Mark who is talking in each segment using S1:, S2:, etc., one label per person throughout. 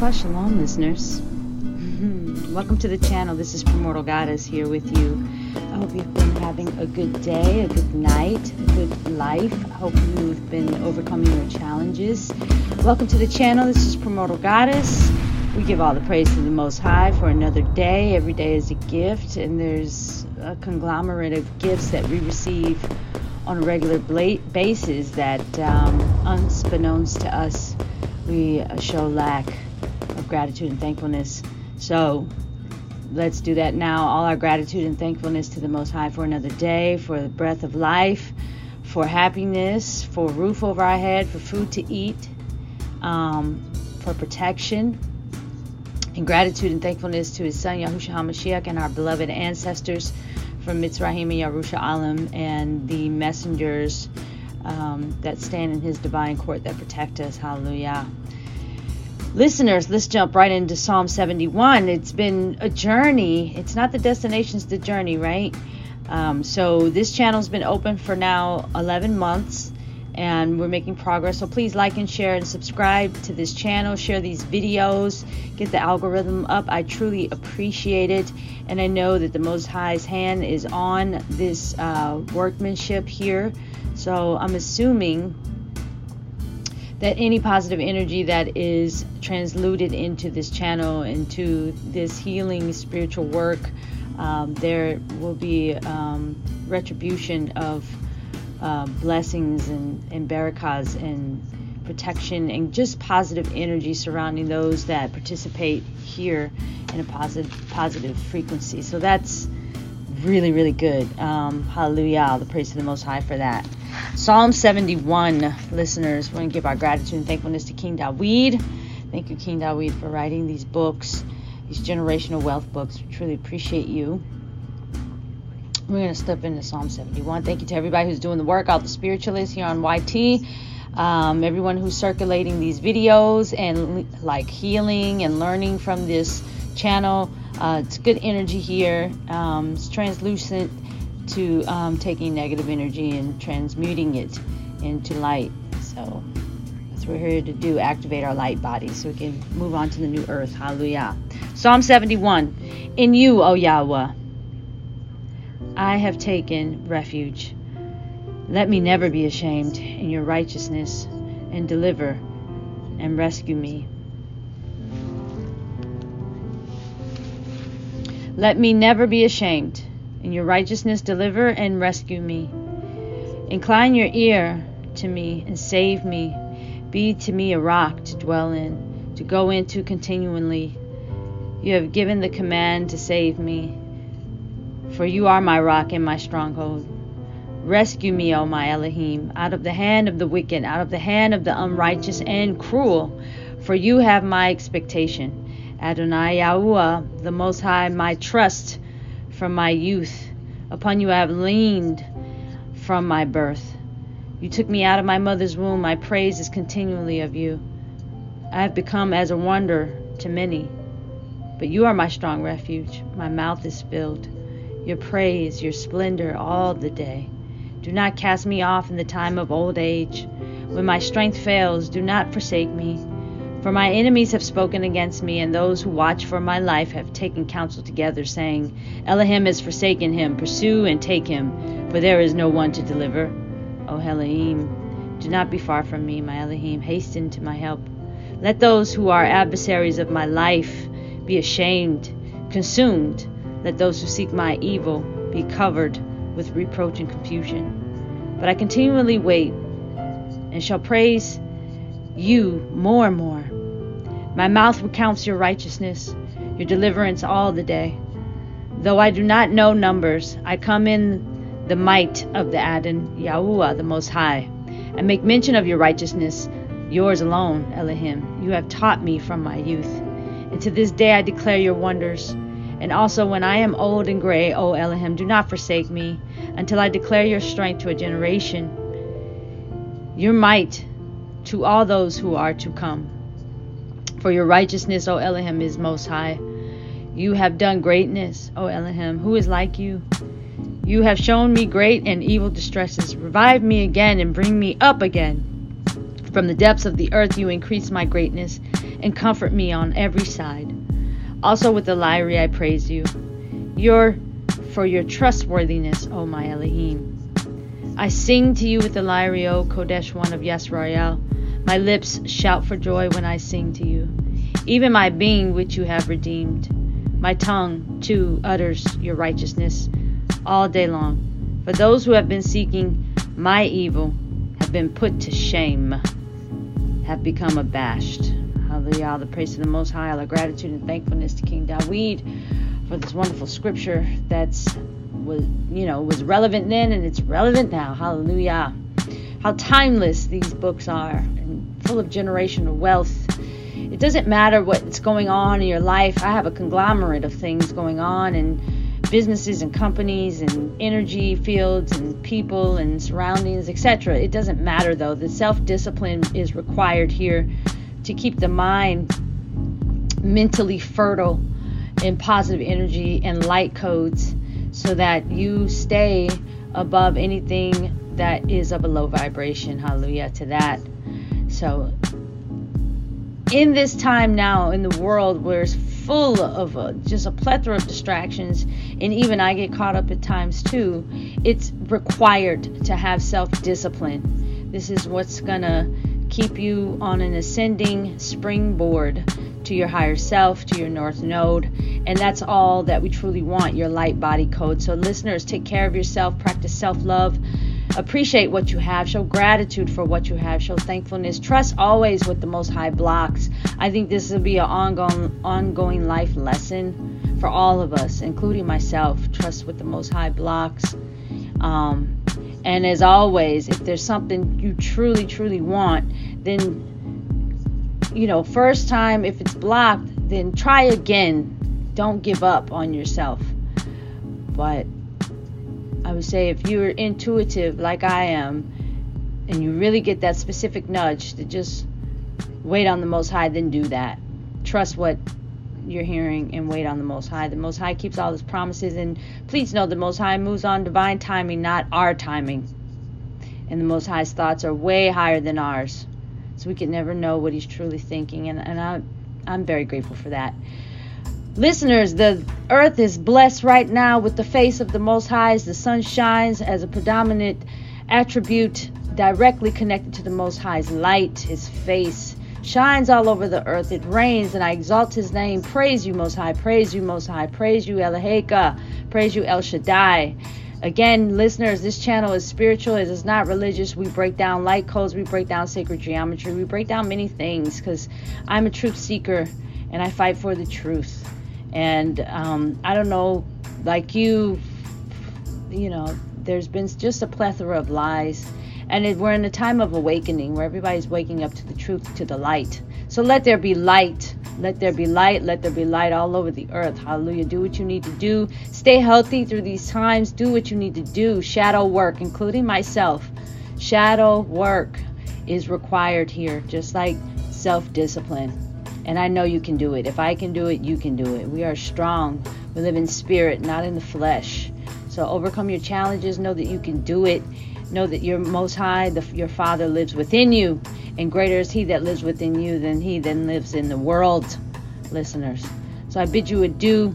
S1: Shalom, listeners. Welcome to the channel. This is Primordial Goddess here with you. I hope you've been having a good day, a good night, a good life. I hope you've been overcoming your challenges. Welcome to the channel. This is Primordial Goddess. We give all the praise to the Most High for another day. Every day is a gift, and there's a conglomerate of gifts that we receive on a regular basis that, um, unbeknownst to us, we show lack gratitude and thankfulness. So let's do that now. All our gratitude and thankfulness to the Most High for another day, for the breath of life, for happiness, for roof over our head, for food to eat, um, for protection. And gratitude and thankfulness to His Son Yahushua HaMashiach and our beloved ancestors from Mitzrayim and Yerushalayim and the messengers um, that stand in His divine court that protect us. Hallelujah. Listeners, let's jump right into Psalm 71. It's been a journey. It's not the destination, it's the journey, right? Um, so this channel's been open for now 11 months and we're making progress. So please like and share and subscribe to this channel. Share these videos. Get the algorithm up. I truly appreciate it. And I know that the Most High's hand is on this uh, workmanship here. So I'm assuming that any positive energy that is transluted into this channel, into this healing spiritual work, um, there will be um, retribution of uh, blessings and, and barakas and protection and just positive energy surrounding those that participate here in a positive positive frequency. So that's really really good. Um, hallelujah! The praise to the Most High for that. Psalm 71, listeners, we're going to give our gratitude and thankfulness to King Dawid. Thank you, King Dawid, for writing these books, these generational wealth books. We truly appreciate you. We're going to step into Psalm 71. Thank you to everybody who's doing the work, all the spiritualists here on YT, um, everyone who's circulating these videos and like healing and learning from this channel. Uh, it's good energy here. Um, it's translucent to um, taking negative energy and transmuting it into light. So that's what we're here to do activate our light bodies so we can move on to the new earth. Hallelujah. Psalm 71 In you, O Yahweh, I have taken refuge. Let me never be ashamed in your righteousness and deliver and rescue me. Let me never be ashamed in your righteousness, deliver and rescue me. Incline your ear to me and save me. Be to me a rock to dwell in, to go into continually. You have given the command to save me, for you are my rock and my stronghold. Rescue me, O my Elohim, out of the hand of the wicked, out of the hand of the unrighteous and cruel, for you have my expectation. Adonai Yahuwah, the Most High, my trust from my youth. Upon you I have leaned from my birth. You took me out of my mother's womb. My praise is continually of you. I have become as a wonder to many. But you are my strong refuge. My mouth is filled. Your praise, your splendor all the day. Do not cast me off in the time of old age. When my strength fails, do not forsake me. For my enemies have spoken against me, and those who watch for my life have taken counsel together, saying, Elohim has forsaken him, pursue and take him, for there is no one to deliver. O Elohim, do not be far from me, my Elohim, hasten to my help. Let those who are adversaries of my life be ashamed, consumed. Let those who seek my evil be covered with reproach and confusion. But I continually wait and shall praise you more and more. My mouth recounts your righteousness, your deliverance all the day. Though I do not know numbers, I come in the might of the Adon, Yahuwah, the Most High, and make mention of your righteousness, yours alone, Elohim. You have taught me from my youth, and to this day I declare your wonders. And also, when I am old and gray, O Elohim, do not forsake me until I declare your strength to a generation, your might to all those who are to come. For your righteousness, O Elohim, is most high. You have done greatness, O Elohim. Who is like you? You have shown me great and evil distresses. Revive me again and bring me up again. From the depths of the earth, you increase my greatness and comfort me on every side. Also, with the lyre, I praise you. Your, for your trustworthiness, O my Elohim. I sing to you with the lyre, O Kodesh one of Yisrael. My lips shout for joy when I sing to you. Even my being, which you have redeemed. My tongue, too, utters your righteousness all day long. For those who have been seeking my evil have been put to shame have become abashed. Hallelujah. All the praise of the Most High, all the gratitude and thankfulness to King David for this wonderful scripture that's was you know was relevant then and it's relevant now. Hallelujah. How timeless these books are and full of generational wealth. It doesn't matter what's going on in your life. I have a conglomerate of things going on and businesses and companies and energy fields and people and surroundings, etc. It doesn't matter though. The self discipline is required here to keep the mind mentally fertile in positive energy and light codes so that you stay above anything that is of a low vibration. Hallelujah to that. So, in this time now in the world where it's full of uh, just a plethora of distractions, and even I get caught up at times too. It's required to have self discipline. This is what's going to keep you on an ascending springboard to your higher self, to your north node. And that's all that we truly want your light body code. So, listeners, take care of yourself, practice self love appreciate what you have, show gratitude for what you have, show thankfulness, trust always with the Most High blocks. I think this will be an ongoing, ongoing life lesson for all of us, including myself. Trust with the Most High blocks. Um, and as always, if there's something you truly, truly want, then you know, first time if it's blocked, then try again. Don't give up on yourself. But I would say if you're intuitive like I am, and you really get that specific nudge to just wait on the Most High, then do that. Trust what you're hearing and wait on the Most High. The Most High keeps all His promises, and please know the Most High moves on divine timing, not our timing. And the Most High's thoughts are way higher than ours, so we can never know what He's truly thinking, and, and I, I'm very grateful for that. Listeners, the earth is blessed right now with the face of the Most High as the sun shines as a predominant attribute directly connected to the Most High's light. His face shines all over the earth. It rains, and I exalt his name. Praise you, Most High. Praise you, Most High. Praise you, Eloheka. Praise you, El Shaddai. Again, listeners, this channel is spiritual. It is not religious. We break down light codes. We break down sacred geometry. We break down many things because I'm a truth seeker and I fight for the truth. And um, I don't know, like you, you know, there's been just a plethora of lies. And it, we're in a time of awakening where everybody's waking up to the truth, to the light. So let there be light. Let there be light. Let there be light all over the earth. Hallelujah. Do what you need to do. Stay healthy through these times. Do what you need to do. Shadow work, including myself. Shadow work is required here, just like self discipline. And I know you can do it. If I can do it, you can do it. We are strong. We live in spirit, not in the flesh. So overcome your challenges. Know that you can do it. Know that your Most High, the, your Father, lives within you. And greater is He that lives within you than He that lives in the world, listeners. So I bid you adieu.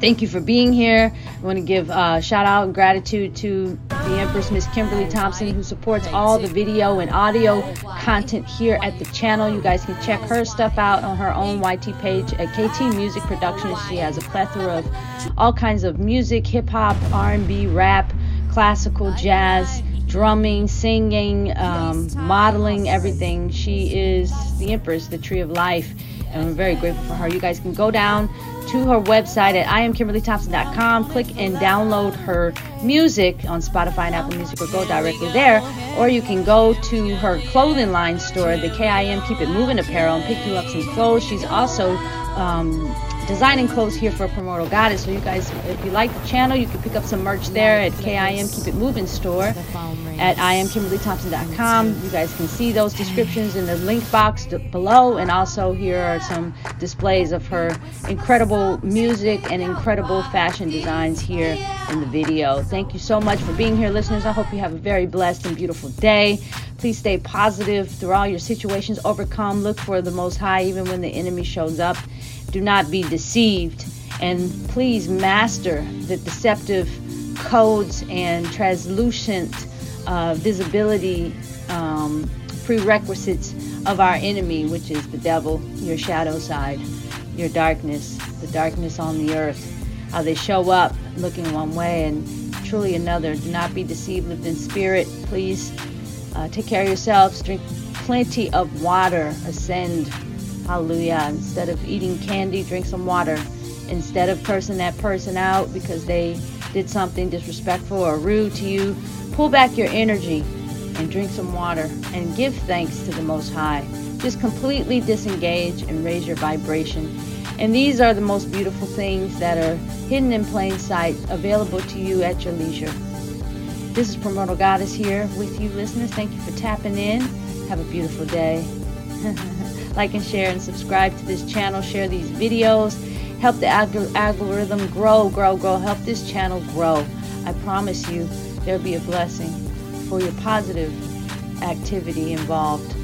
S1: Thank you for being here. I want to give a shout out and gratitude to the Empress Miss Kimberly Thompson, who supports all the video and audio content here at the channel. You guys can check her stuff out on her own YT page at KT Music Productions. She has a plethora of all kinds of music, hip hop, R&B, rap, classical, jazz drumming, singing, um, modeling, everything. She is the Empress, the Tree of Life, and we're very grateful for her. You guys can go down to her website at iamkimberlythompson.com, click and download her music on Spotify and Apple Music, or go directly there. Or you can go to her clothing line store, the KIM Keep It Moving Apparel, and pick you up some clothes. She's also um, designing clothes here for Primordial Goddess. So you guys, if you like the channel, you can pick up some merch there at KIM Keep It Moving store. At iamkimberlythompson.com. You guys can see those descriptions in the link box below, and also here are some displays of her incredible music and incredible fashion designs here in the video. Thank you so much for being here, listeners. I hope you have a very blessed and beautiful day. Please stay positive through all your situations. Overcome. Look for the Most High even when the enemy shows up. Do not be deceived. And please master the deceptive codes and translucent uh, visibility um, prerequisites of our enemy, which is the devil, your shadow side, your darkness, the darkness on the earth. How they show up looking one way and truly another. Do not be deceived, live in spirit. Please uh, take care of yourselves. Drink plenty of water. Ascend. Hallelujah. Instead of eating candy, drink some water. Instead of cursing that person out because they did something disrespectful or rude to you, pull back your energy and drink some water and give thanks to the Most High. Just completely disengage and raise your vibration. And these are the most beautiful things that are hidden in plain sight, available to you at your leisure. This is Primordial Goddess here with you, listeners. Thank you for tapping in. Have a beautiful day. like and share and subscribe to this channel. Share these videos. Help the algorithm grow, grow, grow. Help this channel grow. I promise you there'll be a blessing for your positive activity involved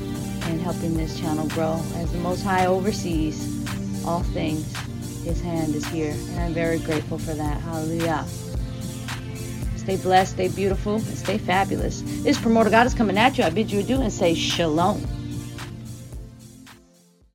S1: in helping this channel grow. As the Most High oversees all things, His hand is here. And I'm very grateful for that. Hallelujah. Stay blessed, stay beautiful, and stay fabulous. This Primordial Goddess is coming at you. I bid you adieu and say shalom.